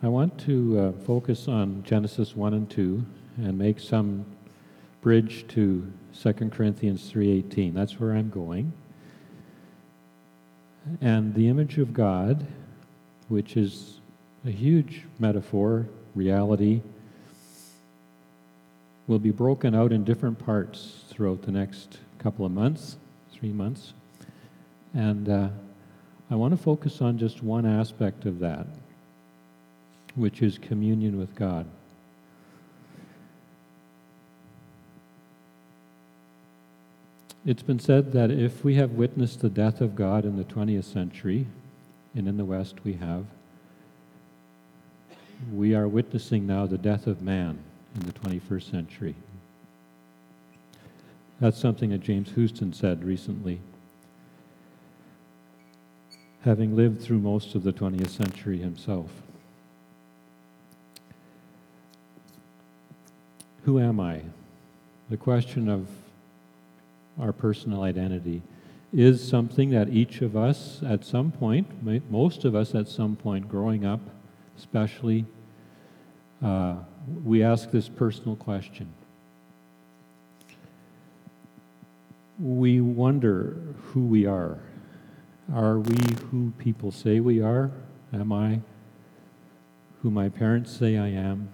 I want to uh, focus on Genesis 1 and 2 and make some bridge to 2 Corinthians 3:18. That's where I'm going. And the image of God, which is a huge metaphor, reality, will be broken out in different parts throughout the next couple of months, three months. And uh, I want to focus on just one aspect of that, which is communion with God. It's been said that if we have witnessed the death of God in the 20th century, and in the West we have, we are witnessing now the death of man in the 21st century. That's something that James Houston said recently. Having lived through most of the 20th century himself. Who am I? The question of our personal identity is something that each of us at some point, most of us at some point growing up, especially, uh, we ask this personal question. We wonder who we are. Are we who people say we are? Am I who my parents say I am?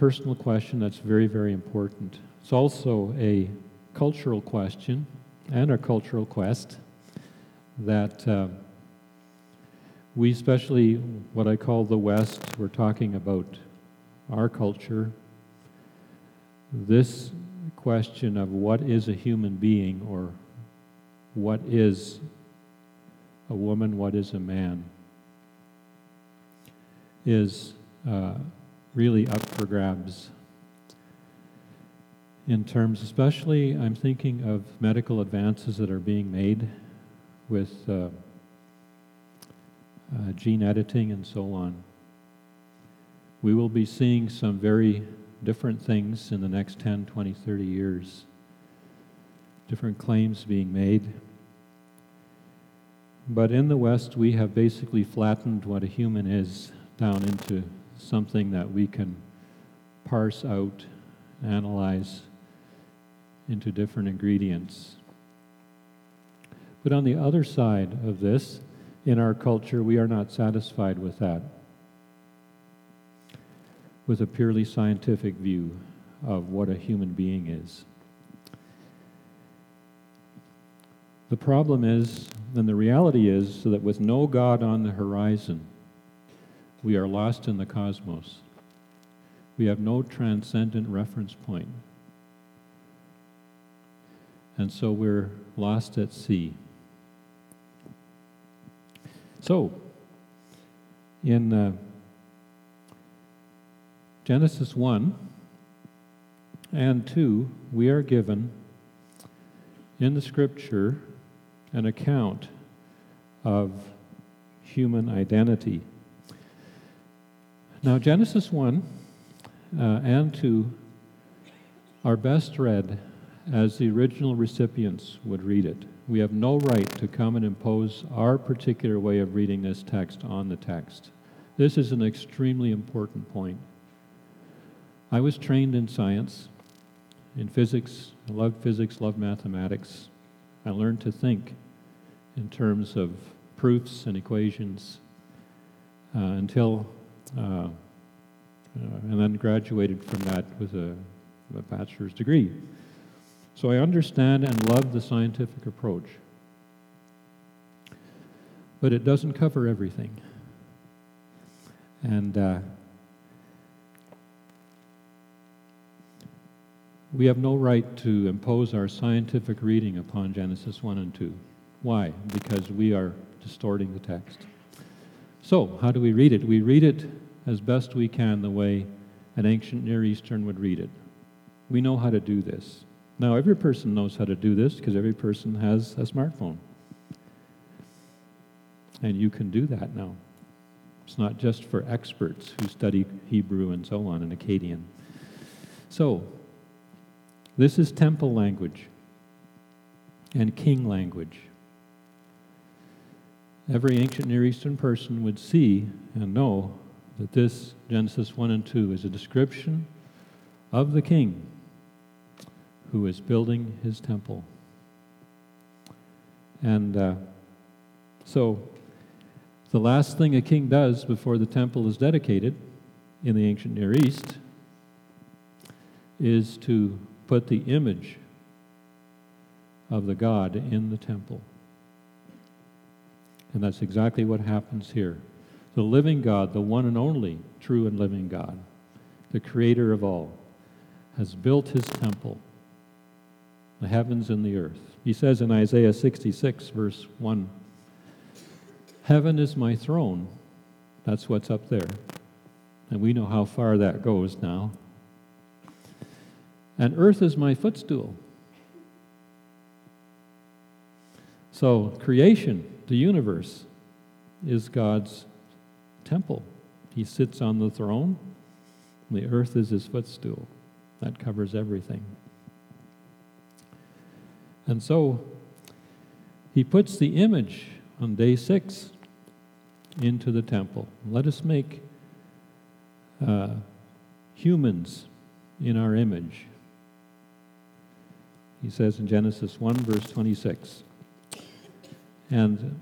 Personal question that's very, very important. It's also a cultural question and a cultural quest that. Uh, we, especially what I call the West, we're talking about our culture. This question of what is a human being or what is a woman, what is a man, is uh, really up for grabs. In terms, especially, I'm thinking of medical advances that are being made with. Uh, uh, gene editing, and so on. We will be seeing some very different things in the next 10, 20, 30 years. Different claims being made. But in the West, we have basically flattened what a human is down into something that we can parse out, analyze into different ingredients. But on the other side of this, in our culture, we are not satisfied with that, with a purely scientific view of what a human being is. The problem is, and the reality is, that with no God on the horizon, we are lost in the cosmos. We have no transcendent reference point. And so we're lost at sea. So, in uh, Genesis 1 and 2, we are given in the scripture an account of human identity. Now, Genesis 1 uh, and 2 are best read as the original recipients would read it. We have no right to come and impose our particular way of reading this text on the text. This is an extremely important point. I was trained in science, in physics. I loved physics, loved mathematics. I learned to think in terms of proofs and equations uh, until, uh, and then graduated from that with a, a bachelor's degree. So I understand and love the scientific approach. But it doesn't cover everything. And uh, we have no right to impose our scientific reading upon Genesis 1 and 2. Why? Because we are distorting the text. So, how do we read it? We read it as best we can the way an ancient Near Eastern would read it. We know how to do this. Now, every person knows how to do this because every person has a smartphone. And you can do that now. It's not just for experts who study Hebrew and so on and Akkadian. So, this is temple language and king language. Every ancient Near Eastern person would see and know that this, Genesis 1 and 2, is a description of the king who is building his temple. And uh, so, the last thing a king does before the temple is dedicated in the ancient Near East is to put the image of the God in the temple. And that's exactly what happens here. The living God, the one and only true and living God, the creator of all, has built his temple, the heavens and the earth. He says in Isaiah 66, verse 1 Heaven is my throne. That's what's up there. And we know how far that goes now. And earth is my footstool. So, creation, the universe, is God's temple. He sits on the throne, the earth is his footstool. That covers everything. And so, he puts the image on day six into the temple. Let us make uh, humans in our image. He says in Genesis 1, verse 26. And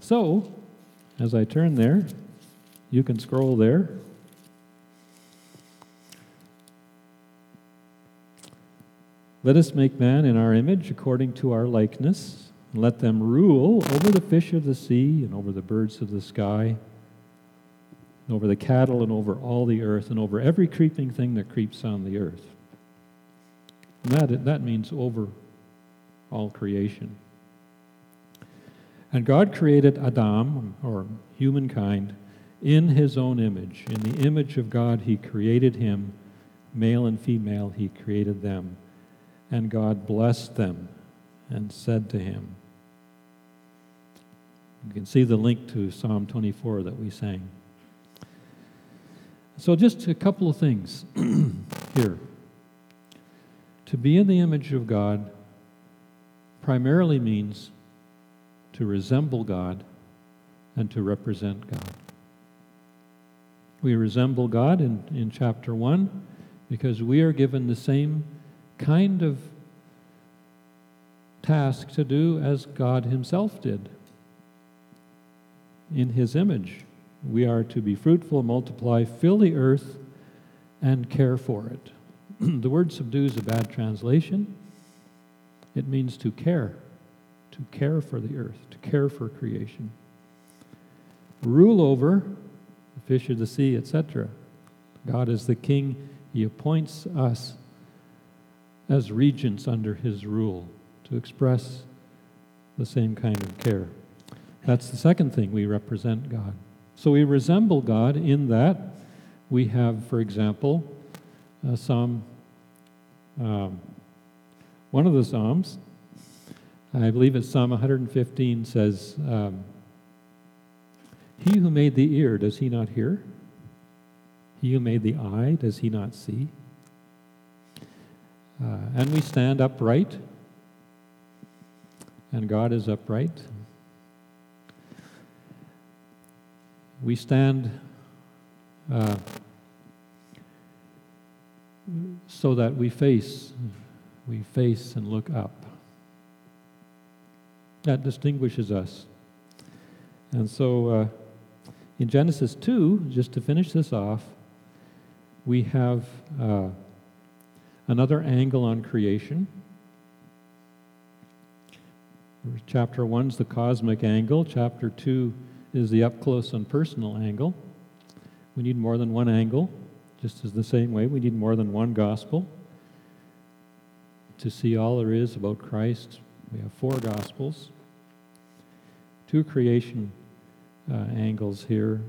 so, as I turn there, you can scroll there. Let us make man in our image according to our likeness. And let them rule over the fish of the sea and over the birds of the sky, and over the cattle and over all the earth and over every creeping thing that creeps on the earth. And that, that means over all creation. And God created Adam, or humankind, in his own image. In the image of God, he created him. Male and female, he created them. And God blessed them and said to him, You can see the link to Psalm 24 that we sang. So, just a couple of things here. To be in the image of God primarily means to resemble God and to represent God. We resemble God in, in chapter 1 because we are given the same kind of task to do as God Himself did. In His image, we are to be fruitful, multiply, fill the earth, and care for it. the word subdue is a bad translation. It means to care, to care for the earth, to care for creation. Rule over the fish of the sea, etc. God is the king. He appoints us as regents under his rule to express the same kind of care. That's the second thing we represent God. So we resemble God in that we have, for example, uh, Psalm, um, one of the Psalms, I believe it's Psalm 115, says, um, He who made the ear, does he not hear? He who made the eye, does he not see? Uh, and we stand upright, and God is upright. We stand uh, so that we face, we face and look up. That distinguishes us. And so uh, in Genesis 2, just to finish this off, we have. Uh, another angle on creation. Chapter 1 is the cosmic angle, chapter 2 is the up close and personal angle. We need more than one angle, just as the same way we need more than one gospel. To see all there is about Christ, we have four gospels, two creation uh, angles here.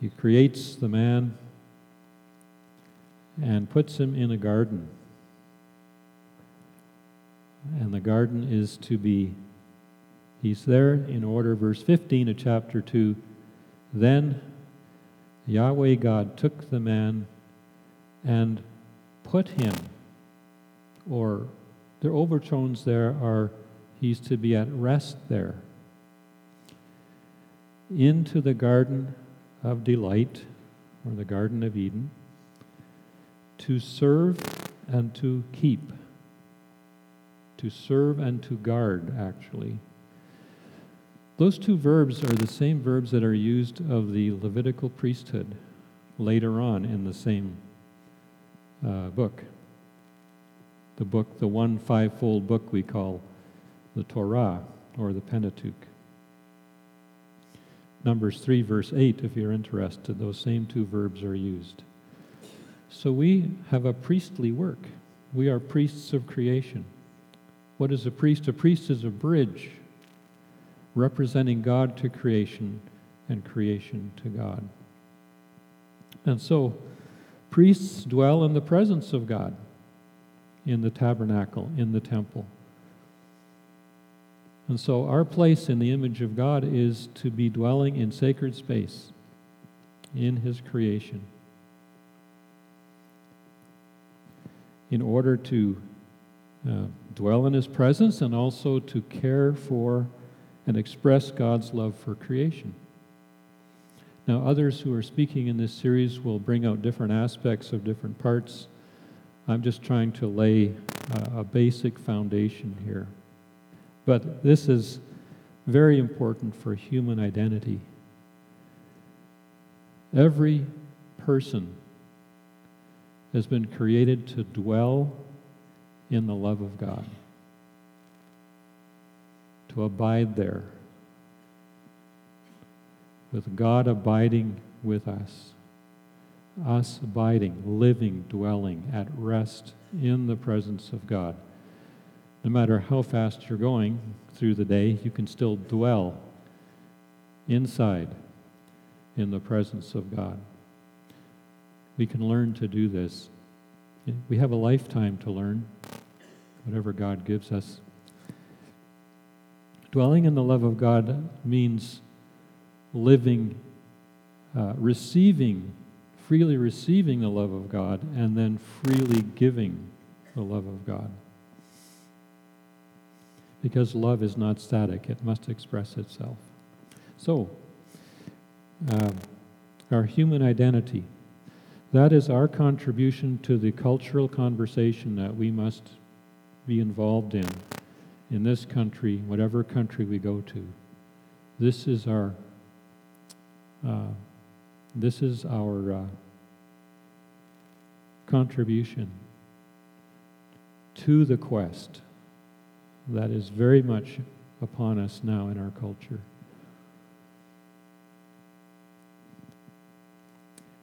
He creates the man and puts him in a garden. And the garden is to be, he's there in order, verse 15 of chapter 2. Then Yahweh God took the man and put him, or the overtones there are, he's to be at rest there. into the Garden of Delight, or the Garden of Eden, to serve and to keep. To serve and to guard, actually. Those two verbs are the same verbs that are used of the Levitical priesthood later on in the same uh, book. The book, the one fivefold book we call the Torah or the Pentateuch. Numbers 3, verse 8, if you're interested, those same two verbs are used. So we have a priestly work. We are priests of creation. What is a priest? A priest is a bridge representing God to creation and creation to God. And so, priests dwell in the presence of God in the tabernacle, in the temple. And so, our place in the image of God is to be dwelling in sacred space in His creation in order to uh, dwell in His presence and also to care for and express God's love for creation. Now, others who are speaking in this series will bring out different aspects of different parts. I'm just trying to lay uh, a basic foundation here. But this is very important for human identity. Every person has been created to dwell in the love of God, to abide there, with God abiding with us, us abiding, living, dwelling at rest in the presence of God no matter how fast you're going through the day, you can still dwell inside in the presence of God. We can learn to do this. We have a lifetime to learn, whatever God gives us. Dwelling in the love of God means living, uh, receiving, freely receiving the love of God, and then freely giving the love of God because love is not static, it must express itself. So, uh, our human identity. That is our contribution to the cultural conversation that we must be involved in, in this country, whatever country we go to. This is our, uh, this is our uh, contribution to the quest that is very much upon us now in our culture.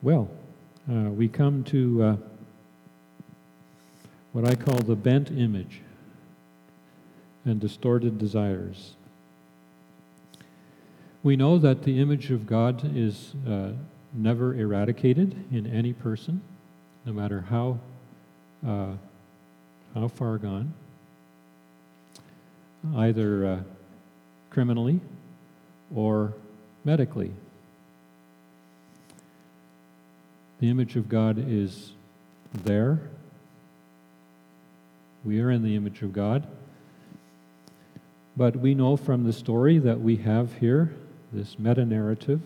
Well, uh, we come to uh, what I call the bent image and distorted desires. We know that the image of God is uh, never eradicated in any person, no matter how, uh, how far gone either uh, criminally or medically. The image of God is there. We are in the image of God. But we know from the story that we have here, this meta narrative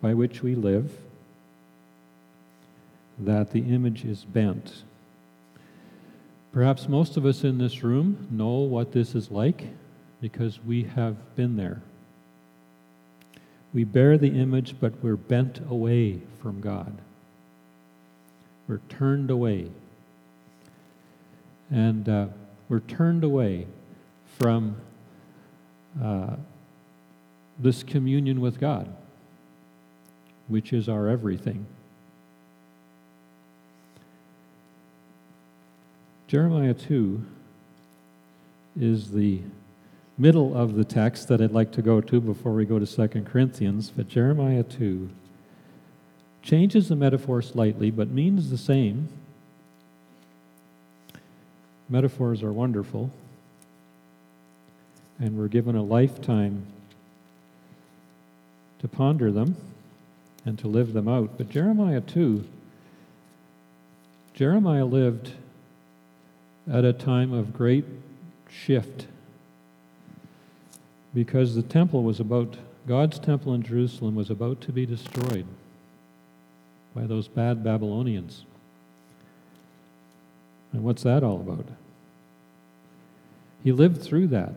by which we live, that the image is bent. Perhaps most of us in this room know what this is like because we have been there. We bear the image, but we're bent away from God. We're turned away. And uh, we're turned away from uh, this communion with God, which is our everything. Jeremiah 2 is the middle of the text that I'd like to go to before we go to 2 Corinthians, but Jeremiah 2 changes the metaphor slightly but means the same. Metaphors are wonderful, and we're given a lifetime to ponder them and to live them out. But Jeremiah 2, Jeremiah lived at a time of great shift. because the temple was about, God's temple in Jerusalem was about to be destroyed by those bad Babylonians. And what's that all about? He lived through that.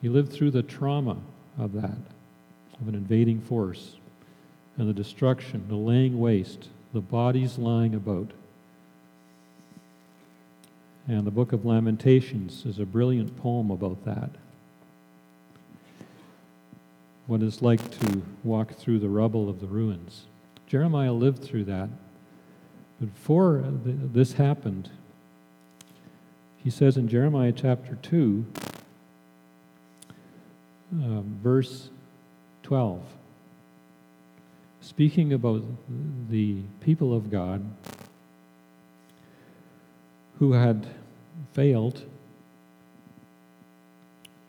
He lived through the trauma of that, of an invading force, and the destruction, the laying waste, the bodies lying about. And the book of Lamentations is a brilliant poem about that. What it's like to walk through the rubble of the ruins. Jeremiah lived through that. Before this happened, he says in Jeremiah chapter 2, uh, verse 12, speaking about the people of God who had failed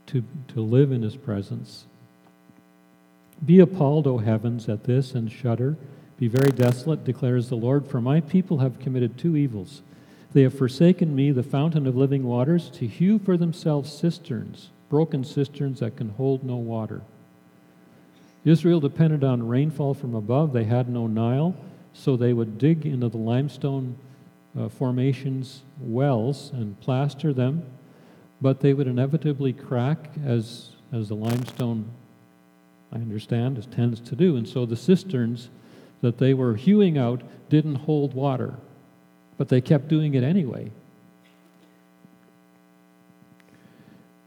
to, to live in his presence. Be appalled, O heavens, at this and shudder. Be very desolate, declares the Lord, for my people have committed two evils. They have forsaken me, the fountain of living waters, to hew for themselves cisterns, broken cisterns that can hold no water. Israel depended on rainfall from above. They had no Nile, so they would dig into the limestone uh, formations wells and plaster them, but they would inevitably crack as, as the limestone, I understand, tends to do. And so the cisterns that they were hewing out didn't hold water but they kept doing it anyway.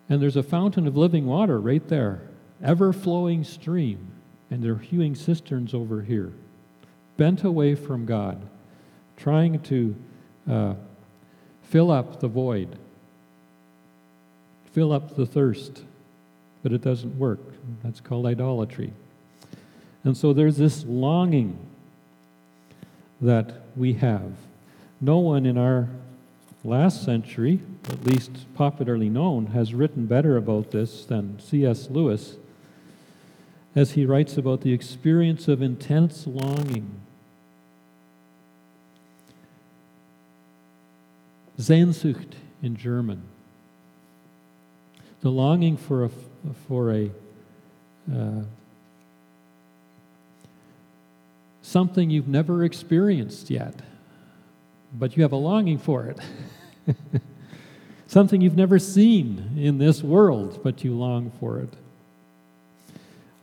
And there's a fountain of living water right there, ever flowing stream, and they're hewing cisterns over here, bent away from God, trying to uh, fill up the void, fill up the thirst, but it doesn't work. That's called idolatry. And so there's this longing that we have no one in our last century, at least popularly known, has written better about this than C.S. Lewis, as he writes about the experience of intense longing. Sehnsucht in German. The longing for a, for a uh, something you've never experienced yet but you have a longing for it. Something you've never seen in this world, but you long for it.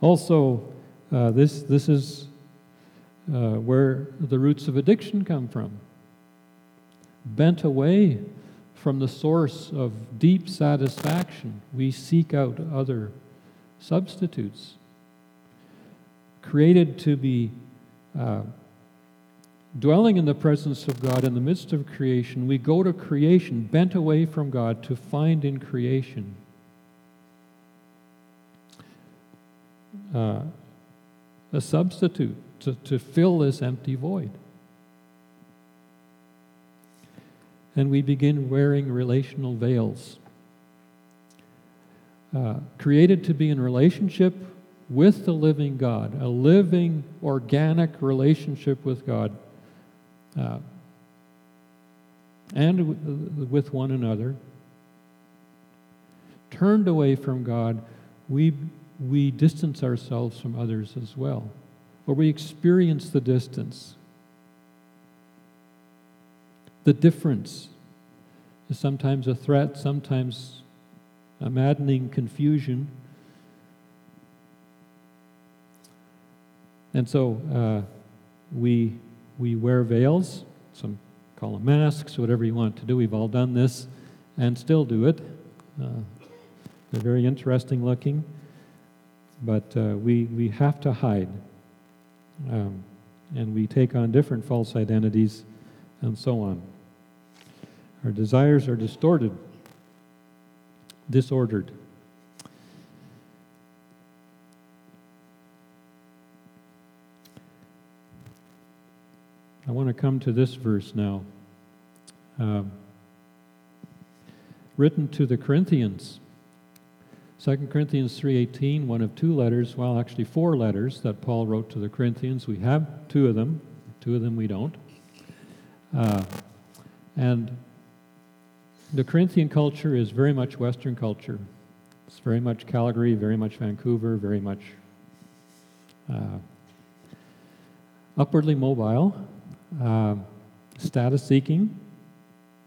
Also, uh, this, this is uh, where the roots of addiction come from. Bent away from the source of deep satisfaction, we seek out other substitutes. Created to be uh, dwelling in the presence of God in the midst of creation, we go to creation, bent away from God, to find in creation uh, a substitute to, to fill this empty void. And we begin wearing relational veils. Uh, created to be in relationship with the living God, a living, organic relationship with God uh, and with one another, turned away from God, we, we distance ourselves from others as well, or we experience the distance. The difference is sometimes a threat, sometimes a maddening confusion. And so uh, we we wear veils, some call them masks, whatever you want to do. We've all done this and still do it. Uh, they're very interesting looking, but uh, we, we have to hide. Um, and we take on different false identities and so on. Our desires are distorted, disordered. I want to come to this verse now. Uh, written to the Corinthians. 2 Corinthians 3:18, one of two letters, well actually four letters that Paul wrote to the Corinthians. We have two of them, two of them we don't. Uh, and the Corinthian culture is very much Western culture. It's very much Calgary, very much Vancouver, very much uh, upwardly mobile, uh, status seeking.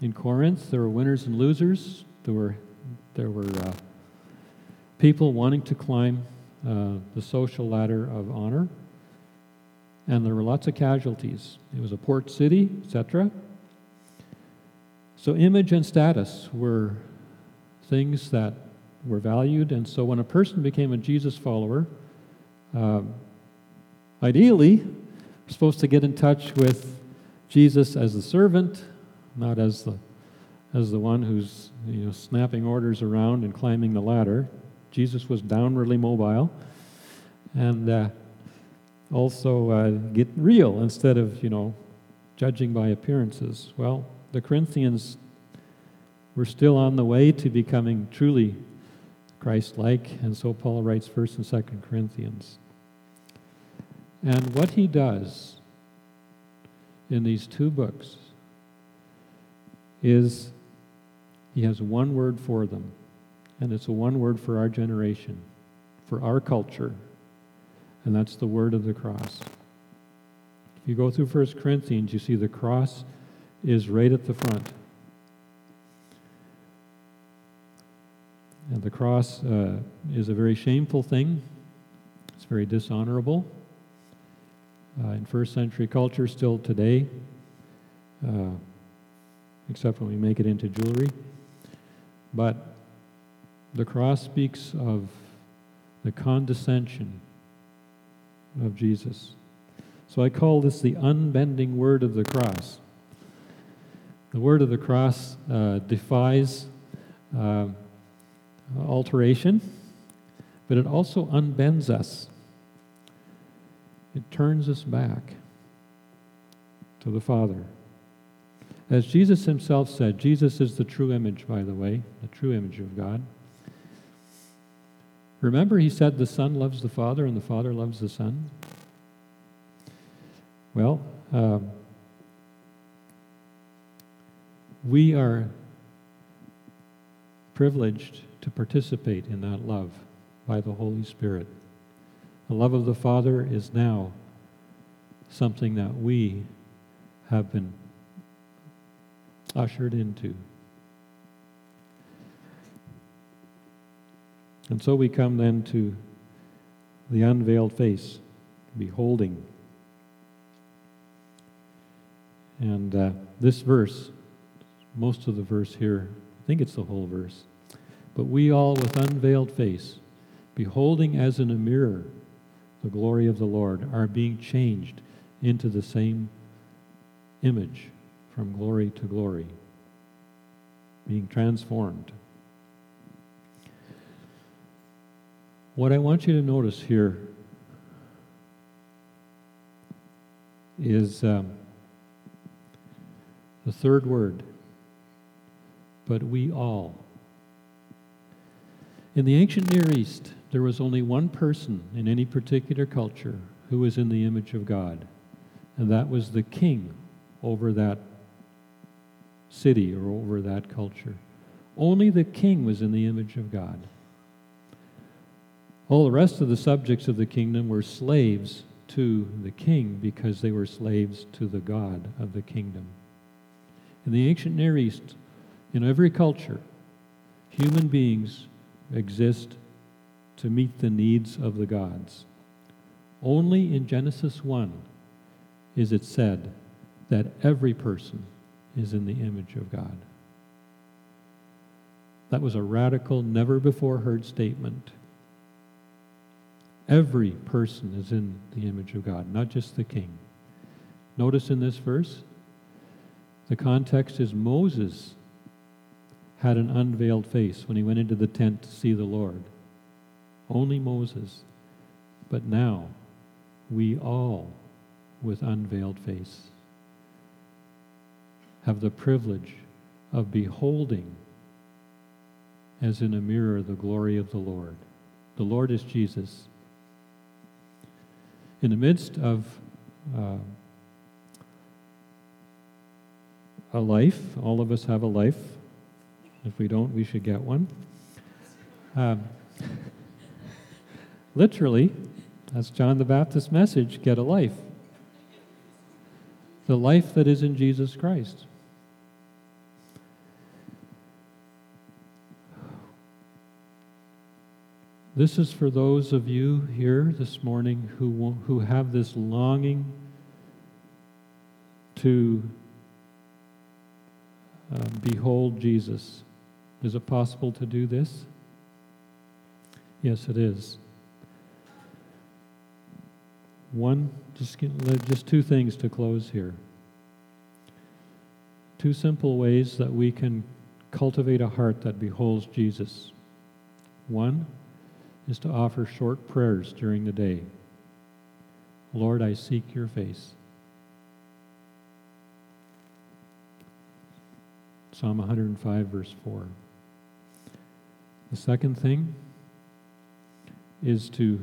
In Corinth, there were winners and losers. There were there were uh, people wanting to climb uh, the social ladder of honor, and there were lots of casualties. It was a port city, etc. So, image and status were things that were valued, and so when a person became a Jesus follower, um, ideally, supposed to get in touch with Jesus as the servant, not as the as the one who's you know snapping orders around and climbing the ladder. Jesus was downwardly mobile, and uh, also uh, get real instead of you know judging by appearances. Well, the Corinthians were still on the way to becoming truly Christ-like, and so Paul writes First and Second Corinthians. And what he does in these two books is he has one word for them, and it's a one word for our generation, for our culture, and that's the word of the cross. If you go through 1 Corinthians, you see the cross is right at the front. And the cross uh, is a very shameful thing. It's very dishonorable. Uh, in first century culture, still today, uh, except when we make it into jewelry. But the cross speaks of the condescension of Jesus. So I call this the unbending word of the cross. The word of the cross uh, defies uh, alteration, but it also unbends us. It turns us back to the Father. As Jesus himself said, Jesus is the true image, by the way, the true image of God. Remember, he said the Son loves the Father and the Father loves the Son? Well, um, we are privileged to participate in that love by the Holy Spirit. The love of the Father is now something that we have been ushered into. And so we come then to the unveiled face, beholding. And uh, this verse, most of the verse here, I think it's the whole verse, but we all with unveiled face, beholding as in a mirror the glory of the Lord, are being changed into the same image from glory to glory, being transformed. What I want you to notice here is um, the third word, but we all. In the ancient Near East, there was only one person in any particular culture who was in the image of God, and that was the king over that city or over that culture. Only the king was in the image of God. All the rest of the subjects of the kingdom were slaves to the king because they were slaves to the God of the kingdom. In the ancient Near East, in every culture, human beings exist to meet the needs of the gods. Only in Genesis 1 is it said that every person is in the image of God. That was a radical, never before heard statement. Every person is in the image of God, not just the king. Notice in this verse, the context is Moses had an unveiled face when he went into the tent to see the Lord. Only Moses. But now, we all, with unveiled face, have the privilege of beholding as in a mirror the glory of the Lord. The Lord is Jesus. In the midst of uh, a life, all of us have a life. If we don't, we should get one. Um, literally, that's John the Baptist's message get a life. The life that is in Jesus Christ. This is for those of you here this morning who, who have this longing to uh, behold Jesus. Is it possible to do this? Yes, it is. One, just, just two things to close here. Two simple ways that we can cultivate a heart that beholds Jesus. One, is to offer short prayers during the day. Lord, I seek your face. Psalm 105, verse 4. The second thing is to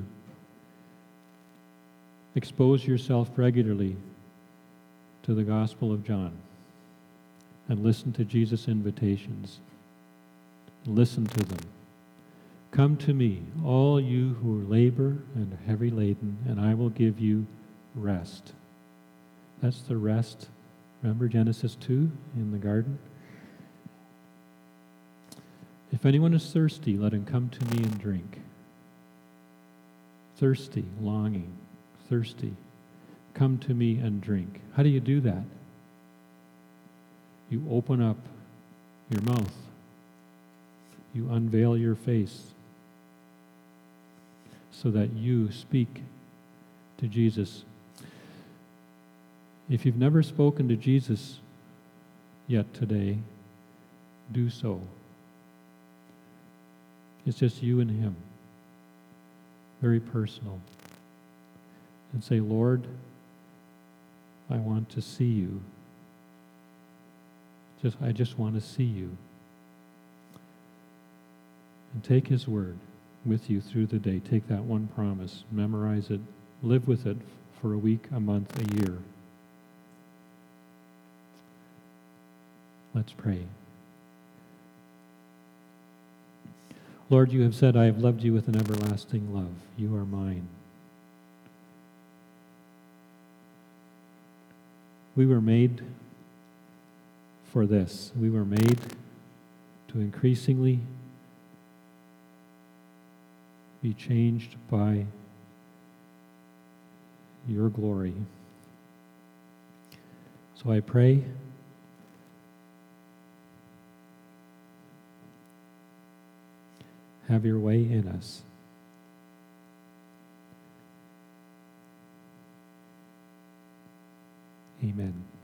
expose yourself regularly to the Gospel of John and listen to Jesus' invitations. Listen to them. Come to me, all you who labor and are heavy laden, and I will give you rest. That's the rest. Remember Genesis 2 in the garden? If anyone is thirsty, let him come to me and drink. Thirsty, longing, thirsty. Come to me and drink. How do you do that? You open up your mouth. You unveil your face so that you speak to Jesus. If you've never spoken to Jesus yet today, do so. It's just you and Him. Very personal. And say, Lord, I want to see you. Just I just want to see you. And take his word with you through the day. Take that one promise, memorize it, live with it for a week, a month, a year. Let's pray. Lord, you have said, I have loved you with an everlasting love. You are mine. We were made for this. We were made to increasingly be changed by your glory. So I pray have your way in us. Amen.